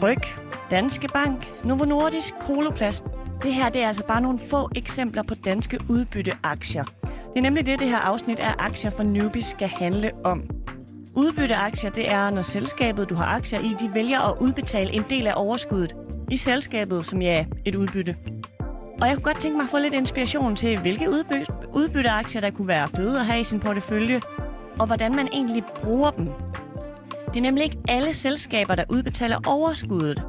Tryk, Danske Bank, Novo Nordisk, Koloplast. Det her det er altså bare nogle få eksempler på danske udbytteaktier. Det er nemlig det, det her afsnit af Aktier for Newbies skal handle om. Udbytteaktier, det er, når selskabet, du har aktier i, de vælger at udbetale en del af overskuddet i selskabet, som ja, et udbytte. Og jeg kunne godt tænke mig at få lidt inspiration til, hvilke udby- udbytteaktier, der kunne være fede at have i sin portefølje, og hvordan man egentlig bruger dem. Det er nemlig ikke alle selskaber, der udbetaler overskuddet.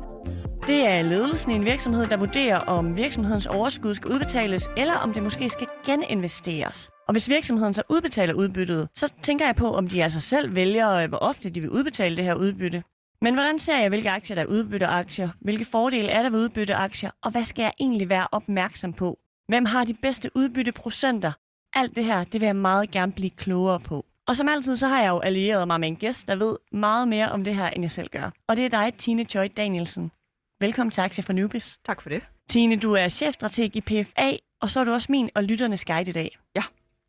Det er ledelsen i en virksomhed, der vurderer, om virksomhedens overskud skal udbetales, eller om det måske skal geninvesteres. Og hvis virksomheden så udbetaler udbyttet, så tænker jeg på, om de altså selv vælger, øh, hvor ofte de vil udbetale det her udbytte. Men hvordan ser jeg, hvilke aktier der er udbytteaktier? Hvilke fordele er der ved udbytteaktier? Og hvad skal jeg egentlig være opmærksom på? Hvem har de bedste udbytteprocenter? Alt det her, det vil jeg meget gerne blive klogere på. Og som altid, så har jeg jo allieret mig med en gæst, der ved meget mere om det her, end jeg selv gør. Og det er dig, Tine Joy Danielsen. Velkommen til Aktier for Newbies. Tak for det. Tine, du er chefstrateg i PFA, og så er du også min og lytternes guide i dag. Ja.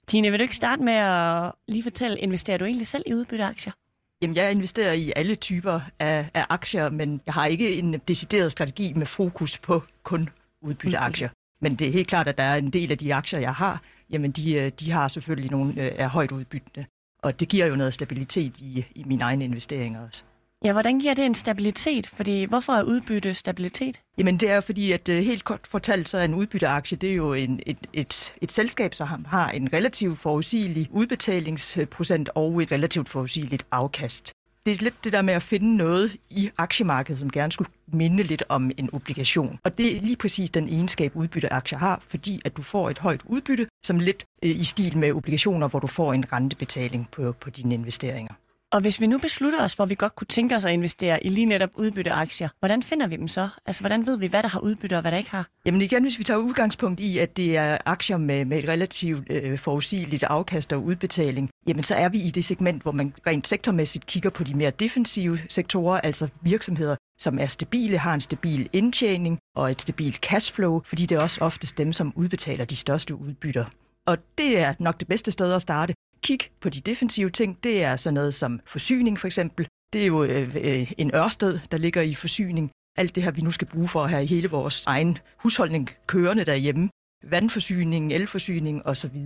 Tine, vil du ikke starte med at lige fortælle, investerer du egentlig selv i udbytteaktier? Jamen, jeg investerer i alle typer af, af aktier, men jeg har ikke en decideret strategi med fokus på kun udbytteaktier. Men det er helt klart, at der er en del af de aktier, jeg har, jamen de, øh, de har selvfølgelig nogle øh, er højt udbyttende. Og det giver jo noget stabilitet i, i mine egne investeringer også. Ja, hvordan giver det en stabilitet? Fordi hvorfor er udbytte stabilitet? Jamen det er fordi, at uh, helt kort fortalt, så er en udbytteaktie, det er jo en, et, et, et selskab, som har en relativt forudsigelig udbetalingsprocent og et relativt forudsigeligt afkast. Det er lidt det der med at finde noget i aktiemarkedet, som gerne skulle minde lidt om en obligation. Og det er lige præcis den egenskab, udbytteaktier har, fordi at du får et højt udbytte, som lidt øh, i stil med obligationer, hvor du får en rentebetaling på, på dine investeringer. Og hvis vi nu beslutter os, hvor vi godt kunne tænke os at investere i lige netop udbytteaktier, hvordan finder vi dem så? Altså, hvordan ved vi, hvad der har udbytte og hvad der ikke har? Jamen igen, hvis vi tager udgangspunkt i, at det er aktier med, med et relativt øh, forudsigeligt afkast og udbetaling, jamen så er vi i det segment, hvor man rent sektormæssigt kigger på de mere defensive sektorer, altså virksomheder, som er stabile, har en stabil indtjening og et stabilt cashflow, fordi det er også oftest dem, som udbetaler de største udbytter. Og det er nok det bedste sted at starte, kig på de defensive ting. Det er sådan noget som forsyning for eksempel. Det er jo øh, øh, en ørsted, der ligger i forsyning. Alt det her, vi nu skal bruge for at have hele vores egen husholdning kørende derhjemme. Vandforsyning, elforsyning osv.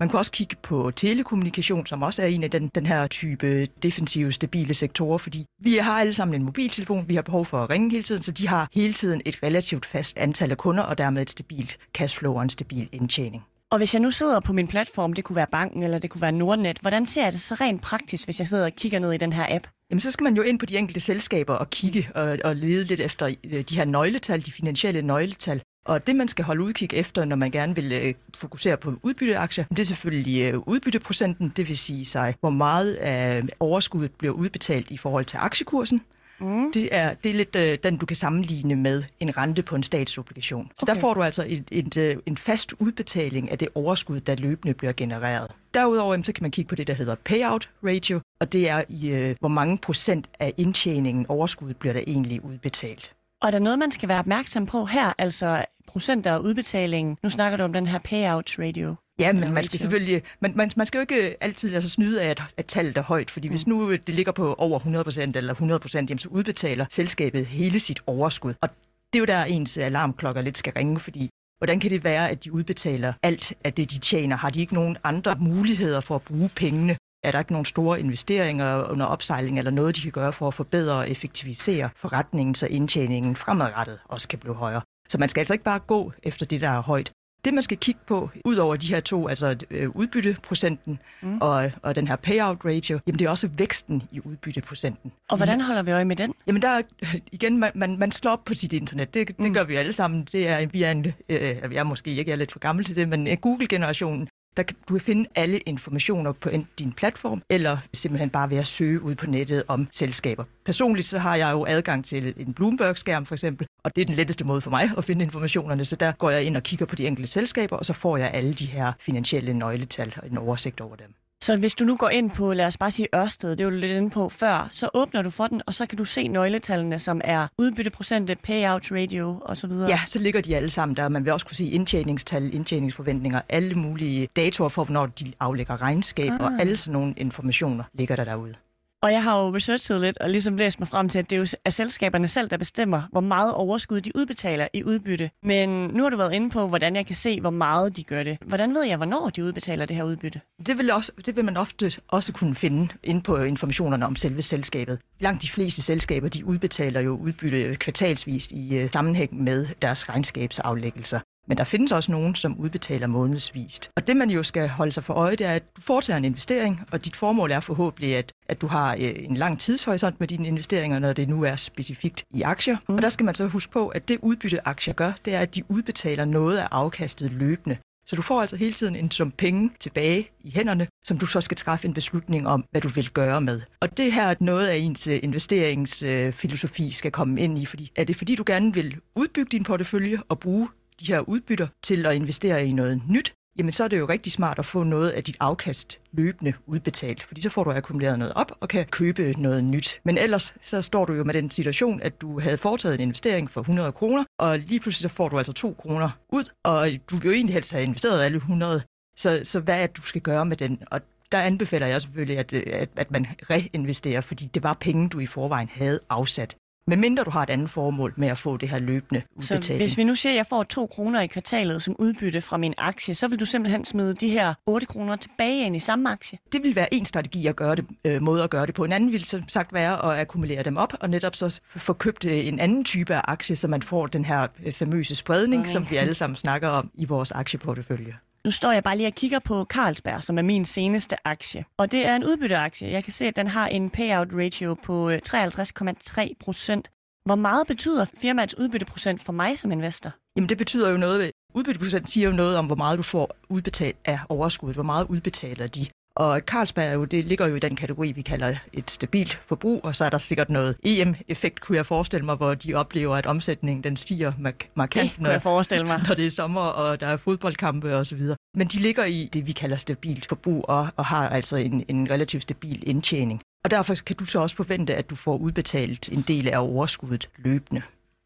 Man kan også kigge på telekommunikation, som også er en af den, den her type defensive, stabile sektorer, fordi vi har alle sammen en mobiltelefon, vi har behov for at ringe hele tiden, så de har hele tiden et relativt fast antal af kunder, og dermed et stabilt cashflow og en stabil indtjening. Og hvis jeg nu sidder på min platform, det kunne være banken eller det kunne være Nordnet, hvordan ser jeg det så rent praktisk, hvis jeg sidder og kigger ned i den her app? Jamen, så skal man jo ind på de enkelte selskaber og kigge og, og lede lidt efter øh, de her nøgletal, de finansielle nøgletal. Og det, man skal holde udkig efter, når man gerne vil øh, fokusere på udbytteaktier, det er selvfølgelig øh, udbytteprocenten, det vil sige sig, hvor meget af overskuddet bliver udbetalt i forhold til aktiekursen. Mm. Det, er, det er lidt øh, den, du kan sammenligne med en rente på en statsobligation. Så okay. der får du altså et, et, et, en fast udbetaling af det overskud, der løbende bliver genereret. Derudover så kan man kigge på det, der hedder payout ratio, og det er i, øh, hvor mange procent af indtjeningen, overskuddet, bliver der egentlig udbetalt. Og er der noget, man skal være opmærksom på her, altså procenter af udbetalingen? Nu snakker du om den her payout ratio. Ja, men man skal selvfølgelig, man, man, man skal jo ikke altid lade sig snyde af, at, at tallet er højt, fordi mm. hvis nu det ligger på over 100% eller 100%, jamen, så udbetaler selskabet hele sit overskud. Og det er jo der, ens alarmklokker lidt skal ringe, fordi hvordan kan det være, at de udbetaler alt af det, de tjener? Har de ikke nogen andre muligheder for at bruge pengene? Er der ikke nogen store investeringer under opsejling eller noget, de kan gøre for at forbedre og effektivisere forretningen, så indtjeningen fremadrettet også kan blive højere? Så man skal altså ikke bare gå efter det, der er højt. Det, man skal kigge på, ud over de her to, altså øh, udbytteprocenten mm. og, og den her payout ratio, jamen det er også væksten i udbytteprocenten. Og hvordan holder vi øje med den? Jamen der, igen, man, man, man slår op på sit internet. Det, det mm. gør vi alle sammen. Det er, vi er en, øh, jeg er måske ikke jeg er lidt for gammel til det, men Google-generationen, der kan, du kan finde alle informationer på enten din platform, eller simpelthen bare ved at søge ud på nettet om selskaber. Personligt så har jeg jo adgang til en Bloomberg-skærm for eksempel, og det er den letteste måde for mig at finde informationerne, så der går jeg ind og kigger på de enkelte selskaber, og så får jeg alle de her finansielle nøgletal og en oversigt over dem. Så hvis du nu går ind på, lad os bare sige Ørsted, det var du lidt inde på før, så åbner du for den, og så kan du se nøgletallene, som er udbytteprocent, payout ratio osv. Ja, så ligger de alle sammen der. Man vil også kunne se indtjeningstal, indtjeningsforventninger, alle mulige datoer for, hvornår de aflægger regnskab, ah. og alle sådan nogle informationer ligger der derude. Og jeg har jo researchet lidt og ligesom læst mig frem til, at det jo er selskaberne selv, der bestemmer, hvor meget overskud de udbetaler i udbytte. Men nu har du været inde på, hvordan jeg kan se, hvor meget de gør det. Hvordan ved jeg, hvornår de udbetaler det her udbytte? Det vil, også, det vil man ofte også kunne finde ind på informationerne om selve selskabet. Langt de fleste selskaber, de udbetaler jo udbytte kvartalsvist i øh, sammenhæng med deres regnskabsaflæggelser. Men der findes også nogen, som udbetaler månedsvist. Og det, man jo skal holde sig for øje, det er, at du foretager en investering, og dit formål er forhåbentlig, at, at du har øh, en lang tidshorisont med dine investeringer, når det nu er specifikt i aktier. Mm. Og der skal man så huske på, at det udbytte aktier gør, det er, at de udbetaler noget af afkastet løbende. Så du får altså hele tiden en sum penge tilbage i hænderne, som du så skal træffe en beslutning om, hvad du vil gøre med. Og det her er noget af ens øh, investeringsfilosofi skal komme ind i, fordi er det fordi, du gerne vil udbygge din portefølje og bruge de her udbytter til at investere i noget nyt, jamen så er det jo rigtig smart at få noget af dit afkast løbende udbetalt, fordi så får du akkumuleret noget op og kan købe noget nyt. Men ellers så står du jo med den situation, at du havde foretaget en investering for 100 kroner, og lige pludselig så får du altså 2 kroner ud, og du vil jo egentlig helst have investeret alle 100. Så, så hvad er det, du skal gøre med den? Og der anbefaler jeg selvfølgelig, at, øh, at, at man reinvesterer, fordi det var penge, du i forvejen havde afsat. Men mindre du har et andet formål med at få det her løbende udbetaling. Så hvis vi nu siger, at jeg får 2 kroner i kvartalet som udbytte fra min aktie, så vil du simpelthen smide de her 8 kroner tilbage ind i samme aktie? Det vil være en strategi at gøre det, øh, måde at gøre det på. En anden vil som sagt være at akkumulere dem op, og netop så få købt øh, en anden type af aktie, så man får den her øh, famøse spredning, okay. som vi alle sammen snakker om i vores aktieportefølje. Nu står jeg bare lige og kigger på Carlsberg, som er min seneste aktie. Og det er en udbytteaktie. Jeg kan se, at den har en payout ratio på øh, 53,3 procent. Hvor meget betyder firmaets udbytteprocent for mig som investor? Jamen det betyder jo noget, udbytteprocent siger jo noget om, hvor meget du får udbetalt af overskuddet. Hvor meget udbetaler de? Og Carlsberg jo, det ligger jo i den kategori, vi kalder et stabilt forbrug, og så er der sikkert noget EM-effekt, kunne jeg forestille mig, hvor de oplever, at omsætningen den stiger mark- markant, det når, jeg forestille mig. når det er sommer, og der er fodboldkampe osv. Men de ligger i det, vi kalder stabilt forbrug, og, og har altså en, en relativt stabil indtjening. Og derfor kan du så også forvente, at du får udbetalt en del af overskuddet løbende.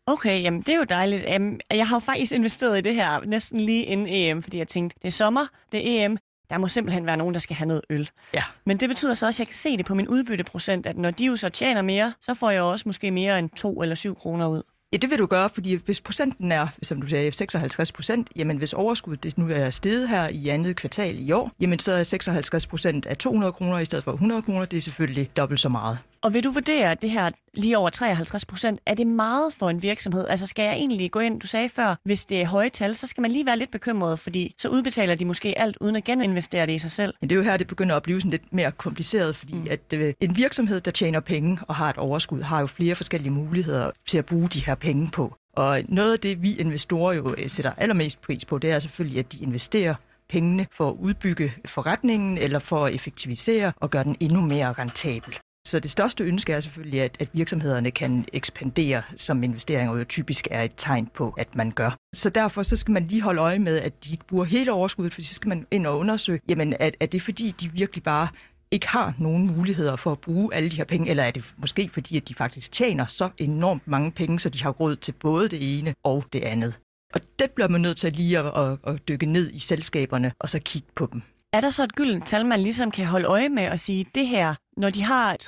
Okay, jamen det er jo dejligt. Jeg har jo faktisk investeret i det her næsten lige inden EM, fordi jeg tænkte, det er sommer, det er EM, der må simpelthen være nogen, der skal have noget øl. Ja. Men det betyder så også, at jeg kan se det på min udbytteprocent, at når de jo så tjener mere, så får jeg også måske mere end 2 eller 7 kroner ud. Ja, det vil du gøre, fordi hvis procenten er, som du sagde, 56 procent, jamen hvis overskuddet det nu er steget her i andet kvartal i år, jamen så er 56 procent af 200 kroner i stedet for 100 kroner, det er selvfølgelig dobbelt så meget. Og vil du vurdere det her lige over 53 procent? Er det meget for en virksomhed? Altså skal jeg egentlig gå ind, du sagde før, hvis det er høje tal, så skal man lige være lidt bekymret, fordi så udbetaler de måske alt uden at geninvestere det i sig selv. Men det er jo her, det begynder at blive sådan lidt mere kompliceret, fordi mm. at øh, en virksomhed, der tjener penge og har et overskud, har jo flere forskellige muligheder til at bruge de her penge på. Og noget af det, vi investorer jo øh, sætter allermest pris på, det er selvfølgelig, at de investerer pengene for at udbygge forretningen eller for at effektivisere og gøre den endnu mere rentabel. Så det største ønske er selvfølgelig, at, at virksomhederne kan ekspandere, som investeringer jo typisk er et tegn på, at man gør. Så derfor så skal man lige holde øje med, at de ikke bruger hele overskuddet, for så skal man ind og undersøge, jamen er, er det fordi, de virkelig bare ikke har nogen muligheder for at bruge alle de her penge, eller er det måske fordi, at de faktisk tjener så enormt mange penge, så de har råd til både det ene og det andet. Og det bliver man nødt til lige at, at, at dykke ned i selskaberne og så kigge på dem. Er der så et gyldent tal, man ligesom kan holde øje med og sige, det her, når de har 60%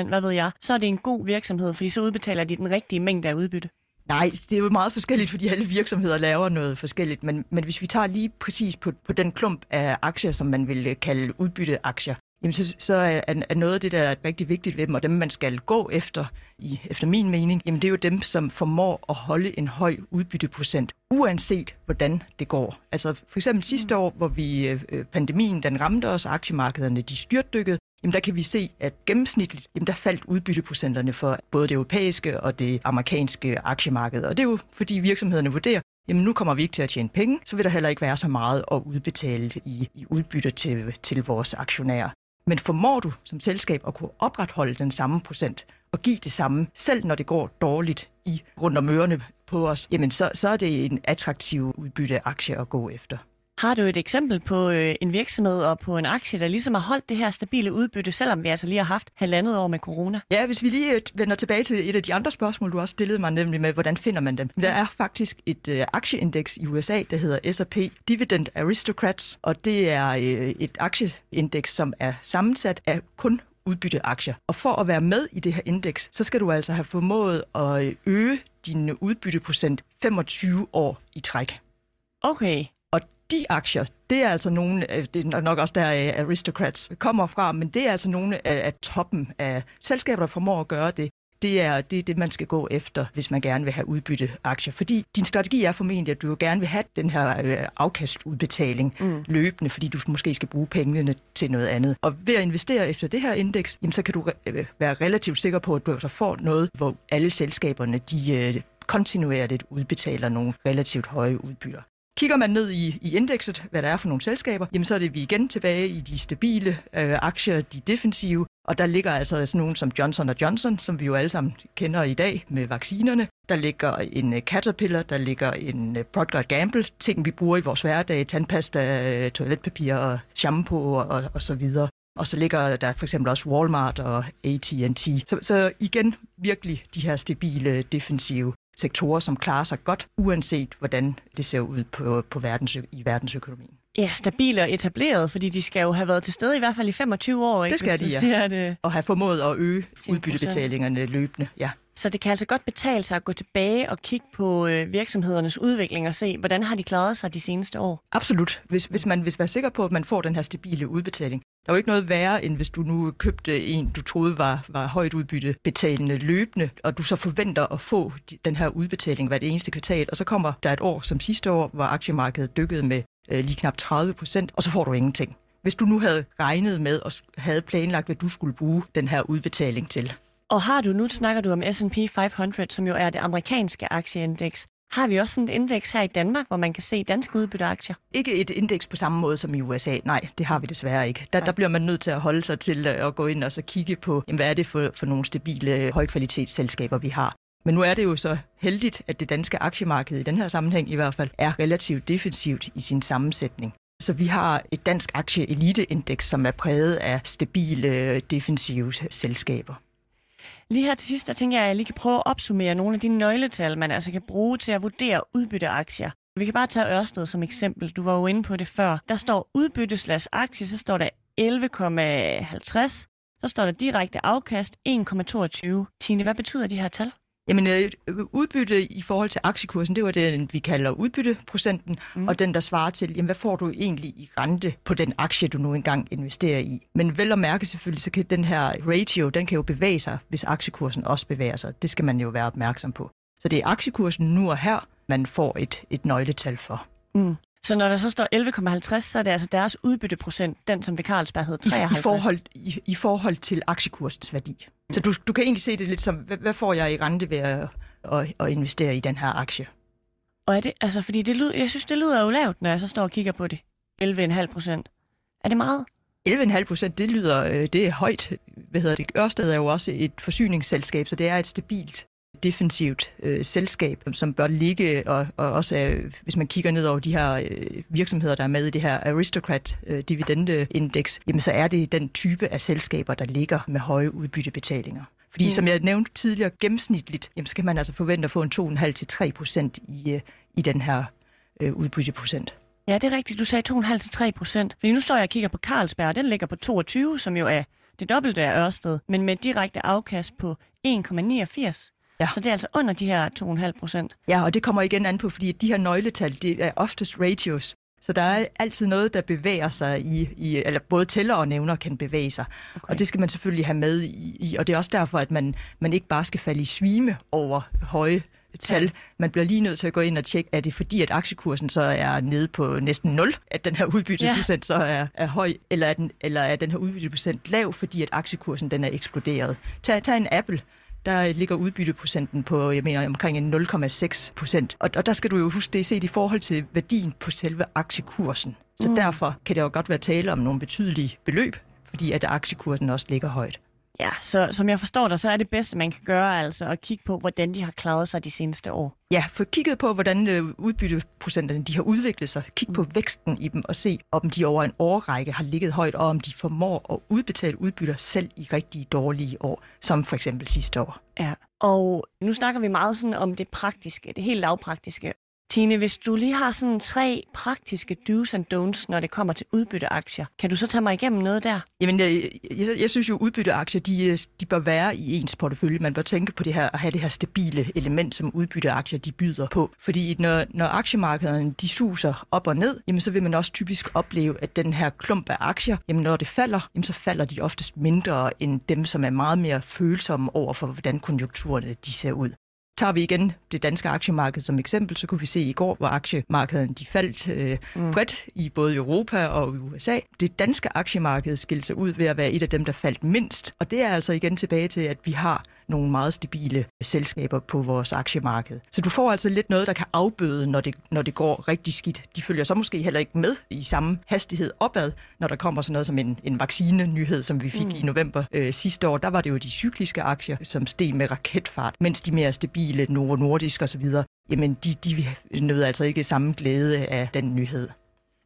50% 70% hvad ved jeg, så er det en god virksomhed, fordi så udbetaler de den rigtige mængde af udbytte? Nej, det er jo meget forskelligt, fordi alle virksomheder laver noget forskelligt. Men, men hvis vi tager lige præcis på, på den klump af aktier, som man vil kalde udbytteaktier, jamen så, så er, er noget af det, der er rigtig vigtigt ved dem, og dem man skal gå efter, i, efter min mening, jamen det er jo dem, som formår at holde en høj udbytteprocent, uanset hvordan det går. Altså for eksempel sidste mm. år, hvor vi øh, pandemien den ramte os, aktiemarkederne de styrtdykkede, jamen der kan vi se, at gennemsnitligt, jamen der faldt udbytteprocenterne for både det europæiske og det amerikanske aktiemarked. Og det er jo fordi virksomhederne vurderer, jamen nu kommer vi ikke til at tjene penge, så vil der heller ikke være så meget at udbetale i, i udbytte til, til vores aktionærer. Men formår du som selskab at kunne opretholde den samme procent og give det samme, selv når det går dårligt i rundt om ørerne på os, jamen så, så er det en attraktiv udbytteaktie at gå efter. Har du et eksempel på øh, en virksomhed og på en aktie, der ligesom har holdt det her stabile udbytte, selvom vi altså lige har haft halvandet år med corona? Ja, hvis vi lige øh, vender tilbage til et af de andre spørgsmål, du også stillede mig, nemlig med, hvordan finder man dem? Der er faktisk et øh, aktieindeks i USA, der hedder S&P Dividend Aristocrats, og det er øh, et aktieindeks, som er sammensat af kun udbytteaktier. Og for at være med i det her indeks, så skal du altså have formået at øge din udbytteprocent 25 år i træk. Okay. Aktier, det er altså nogle, det er nok også der Aristocrats kommer fra, men det er altså nogle af, af toppen af selskaber, der formår at gøre det det er, det er det, man skal gå efter, hvis man gerne vil have udbytte aktier. Fordi din strategi er formentlig, at du jo gerne vil have den her øh, afkastudbetaling mm. løbende, fordi du måske skal bruge pengene til noget andet. Og ved at investere efter det her indeks, jamen, så kan du øh, være relativt sikker på, at du så får noget, hvor alle selskaberne de øh, kontinuerligt udbetaler nogle relativt høje udbytter. Kigger man ned i, i indekset, hvad der er for nogle selskaber, jamen så er det vi igen tilbage i de stabile øh, aktier, de defensive, og der ligger altså sådan nogen som Johnson Johnson, som vi jo alle sammen kender i dag med vaccinerne. Der ligger en uh, Caterpillar, der ligger en uh, Procter Gamble, ting vi bruger i vores hverdag, tandpasta, øh, toiletpapir og shampoo og, og så videre. Og så ligger der for eksempel også Walmart og AT&T. Så, så igen virkelig de her stabile, defensive sektorer, som klarer sig godt, uanset hvordan det ser ud på, på verdens, i verdensøkonomien. Ja, stabile og etableret, fordi de skal jo have været til stede i hvert fald i 25 år. Ikke, det skal de, ja. Siger, det... Og have formået at øge udbyttebetalingerne løbende, ja. Så det kan altså godt betale sig at gå tilbage og kigge på øh, virksomhedernes udvikling og se, hvordan har de klaret sig de seneste år? Absolut. Hvis, hvis man vil være sikker på, at man får den her stabile udbetaling. Der er jo ikke noget værre, end hvis du nu købte en, du troede var, var højt udbytte betalende løbende, og du så forventer at få den her udbetaling hvert eneste kvartal, og så kommer der et år som sidste år, hvor aktiemarkedet dykkede med øh, lige knap 30 procent, og så får du ingenting. Hvis du nu havde regnet med og havde planlagt, hvad du skulle bruge den her udbetaling til. Og har du, nu snakker du om S&P 500, som jo er det amerikanske aktieindeks. Har vi også sådan et indeks her i Danmark, hvor man kan se danske udbytteaktier? Ikke et indeks på samme måde som i USA. Nej, det har vi desværre ikke. Der, der bliver man nødt til at holde sig til øh, at gå ind og så kigge på, jamen, hvad er det for, for nogle stabile højkvalitetsselskaber, vi har. Men nu er det jo så heldigt, at det danske aktiemarked i den her sammenhæng i hvert fald er relativt defensivt i sin sammensætning. Så vi har et dansk aktie-eliteindeks, som er præget af stabile, defensive selskaber. Lige her til sidst, der tænker jeg, at jeg lige kan prøve at opsummere nogle af de nøgletal, man altså kan bruge til at vurdere udbytteaktier. Vi kan bare tage Ørsted som eksempel. Du var jo inde på det før. Der står udbytte slash aktie, så står der 11,50. Så står der direkte afkast 1,22. Tine, hvad betyder de her tal? Jamen, øh, udbytte i forhold til aktiekursen, det var det, vi kalder udbytteprocenten, mm. og den, der svarer til, jamen, hvad får du egentlig i rente på den aktie, du nu engang investerer i. Men vel at mærke selvfølgelig, så kan den her ratio, den kan jo bevæge sig, hvis aktiekursen også bevæger sig. Det skal man jo være opmærksom på. Så det er aktiekursen nu og her, man får et, et nøgletal for. Mm. Så når der så står 11,50, så er det altså deres udbytteprocent, den som ved Carlsberg hedder 53. I, i, forhold, i, I forhold til aktiekursens værdi. Så du, du kan egentlig se det lidt som, hvad, hvad får jeg i rente ved at, at, at investere i den her aktie? Og er det, altså, fordi det lyder, jeg synes, det lyder jo lavt, når jeg så står og kigger på det. 11,5 procent. Er det meget? 11,5 procent, det lyder, øh, det er højt. Hvad hedder det? Ørsted er jo også et forsyningsselskab, så det er et stabilt defensivt øh, selskab, som bør ligge, og, og også øh, hvis man kigger ned over de her øh, virksomheder, der er med i det her Aristocrat øh, dividendeindex, jamen så er det den type af selskaber, der ligger med høje udbyttebetalinger. Fordi mm. som jeg nævnte tidligere, gennemsnitligt, jamen, så kan man altså forvente at få en 2,5-3 procent i, øh, i den her øh, udbytteprocent. Ja, det er rigtigt. Du sagde 2,5-3 procent. Fordi nu står jeg og kigger på Carlsberg, den ligger på 22, som jo er det dobbelte af Ørsted, men med direkte afkast på 1,89. Ja. Så det er altså under de her 2,5 procent. Ja, og det kommer igen an på, fordi de her nøgletal, det er oftest ratios. Så der er altid noget, der bevæger sig i, i eller både tæller og nævner kan bevæge sig. Okay. Og det skal man selvfølgelig have med i, i. Og det er også derfor, at man, man ikke bare skal falde i svime over høje tal. Man bliver lige nødt til at gå ind og tjekke, er det fordi, at aktiekursen så er nede på næsten 0, at den her udbytteprocent ja. så er, er høj, eller er, den, eller er den her udbytteprocent lav, fordi at aktiekursen den er eksploderet. Tag, tag en Apple der ligger udbytteprocenten på, jeg mener, omkring 0,6 procent. Og, og der skal du jo huske, det er set i forhold til værdien på selve aktiekursen. Så mm. derfor kan det jo godt være tale om nogle betydelige beløb, fordi at aktiekursen også ligger højt. Ja, så som jeg forstår dig, så er det bedste, man kan gøre altså at kigge på, hvordan de har klaret sig de seneste år. Ja, for kigget på, hvordan øh, udbytteprocenterne de har udviklet sig. Kig på mm. væksten i dem og se, om de over en årrække har ligget højt, og om de formår at udbetale udbytter selv i rigtig dårlige år, som for eksempel sidste år. Ja, og nu snakker vi meget sådan om det praktiske, det helt lavpraktiske. Tine, hvis du lige har sådan tre praktiske do's and don'ts, når det kommer til udbytteaktier, kan du så tage mig igennem noget der? Jamen, jeg, jeg, jeg synes jo, at udbytteaktier, de, de bør være i ens portefølje. Man bør tænke på det her, at have det her stabile element, som udbytteaktier de byder på. Fordi når, når aktiemarkederne de suser op og ned, jamen, så vil man også typisk opleve, at den her klump af aktier, jamen, når det falder, jamen, så falder de oftest mindre end dem, som er meget mere følsomme over for, hvordan konjunkturerne de ser ud. Tager vi igen det danske aktiemarked som eksempel, så kunne vi se i går, hvor aktiemarkederne de faldt øh, mm. bredt i både Europa og USA. Det danske aktiemarked skilte sig ud ved at være et af dem, der faldt mindst. Og det er altså igen tilbage til, at vi har nogle meget stabile selskaber på vores aktiemarked. Så du får altså lidt noget, der kan afbøde, når det, når det går rigtig skidt. De følger så måske heller ikke med i samme hastighed opad, når der kommer sådan noget som en, en vaccine-nyhed, som vi fik mm. i november øh, sidste år. Der var det jo de cykliske aktier, som steg med raketfart, mens de mere stabile, Novo Nordisk osv., jamen de, de nød altså ikke samme glæde af den nyhed.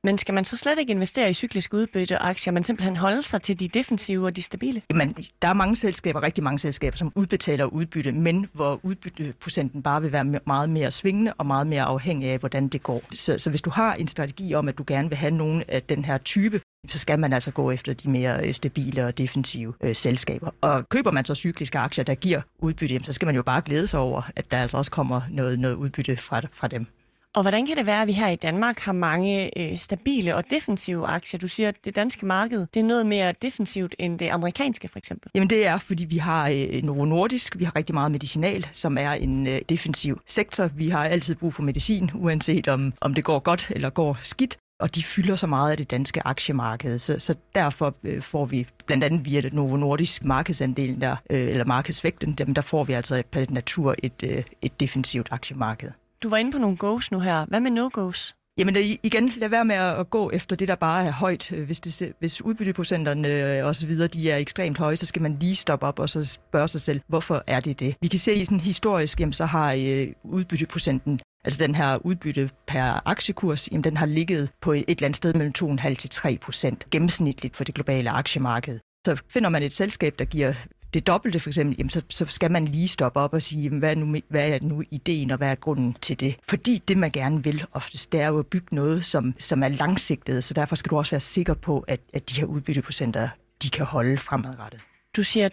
Men skal man så slet ikke investere i cykliske udbytteaktier, men simpelthen holde sig til de defensive og de stabile? Jamen, der er mange selskaber, rigtig mange selskaber, som udbetaler udbytte, men hvor udbytteprocenten bare vil være meget mere svingende og meget mere afhængig af, hvordan det går. Så, så hvis du har en strategi om, at du gerne vil have nogen af den her type, så skal man altså gå efter de mere øh, stabile og defensive øh, selskaber. Og køber man så cykliske aktier, der giver udbytte, så skal man jo bare glæde sig over, at der altså også kommer noget, noget udbytte fra, fra dem. Og hvordan kan det være, at vi her i Danmark har mange øh, stabile og defensive aktier? Du siger, at det danske marked det er noget mere defensivt end det amerikanske for eksempel. Jamen det er, fordi vi har øh, Novo Nordisk, vi har rigtig meget medicinal, som er en øh, defensiv sektor. Vi har altid brug for medicin, uanset om, om det går godt eller går skidt og de fylder så meget af det danske aktiemarked. Så, så derfor øh, får vi blandt andet via det Novo Nordisk markedsandelen, der, øh, eller markedsvægten, dem, der får vi altså per natur et, øh, et defensivt aktiemarked. Du var inde på nogle goes nu her. Hvad med no-goes? Jamen øh, igen, lad være med at gå efter det, der bare er højt. Øh, hvis, det, hvis udbytteprocenterne øh, og så videre, de er ekstremt høje, så skal man lige stoppe op og så spørge sig selv, hvorfor er det det? Vi kan se sådan historisk, jamen, så har øh, udbytteprocenten Altså den her udbytte per aktiekurs, jamen den har ligget på et eller andet sted mellem 2,5 til 3 procent gennemsnitligt for det globale aktiemarked. Så finder man et selskab, der giver det dobbelte for eksempel, jamen så, så skal man lige stoppe op og sige, jamen, hvad, er nu, hvad er nu ideen, og hvad er grunden til det? Fordi det, man gerne vil oftest, det er jo at bygge noget, som, som er langsigtet, så derfor skal du også være sikker på, at, at de her udbytteprocenter, de kan holde fremadrettet. Du siger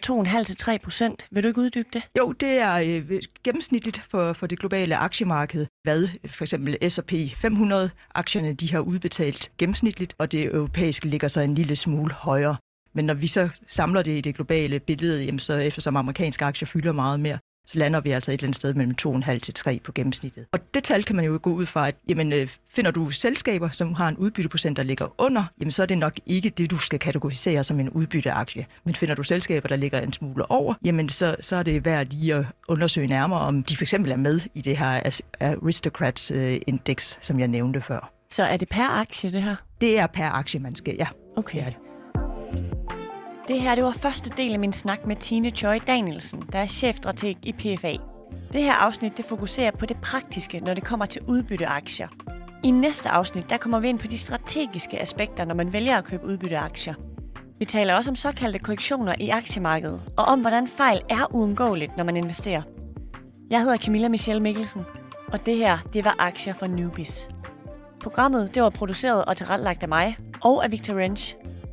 2,5-3 procent. Vil du ikke uddybe det? Jo, det er øh, gennemsnitligt for, for det globale aktiemarked, hvad for eksempel S&P 500-aktierne de har udbetalt gennemsnitligt, og det europæiske ligger så en lille smule højere. Men når vi så samler det i det globale billede, jamen så eftersom amerikanske aktier fylder meget mere, så lander vi altså et eller andet sted mellem 2,5 til 3 på gennemsnittet. Og det tal kan man jo gå ud fra, at jamen, øh, finder du selskaber, som har en udbytteprocent, der ligger under, jamen, så er det nok ikke det, du skal kategorisere som en udbytteaktie. Men finder du selskaber, der ligger en smule over, jamen så, så er det værd lige at undersøge nærmere, om de fx er med i det her Aristocrats øh, som jeg nævnte før. Så er det per aktie, det her? Det er per aktie, man skal, ja. Okay. Det er det. Det her det var første del af min snak med Tine Choi Danielsen, der er chefstrateg i PFA. Det her afsnit det fokuserer på det praktiske, når det kommer til udbytteaktier. I næste afsnit der kommer vi ind på de strategiske aspekter, når man vælger at købe udbytteaktier. Vi taler også om såkaldte korrektioner i aktiemarkedet, og om hvordan fejl er uundgåeligt, når man investerer. Jeg hedder Camilla Michelle Mikkelsen, og det her det var Aktier for Newbies. Programmet det var produceret og tilrettelagt af mig og af Victor Rensch,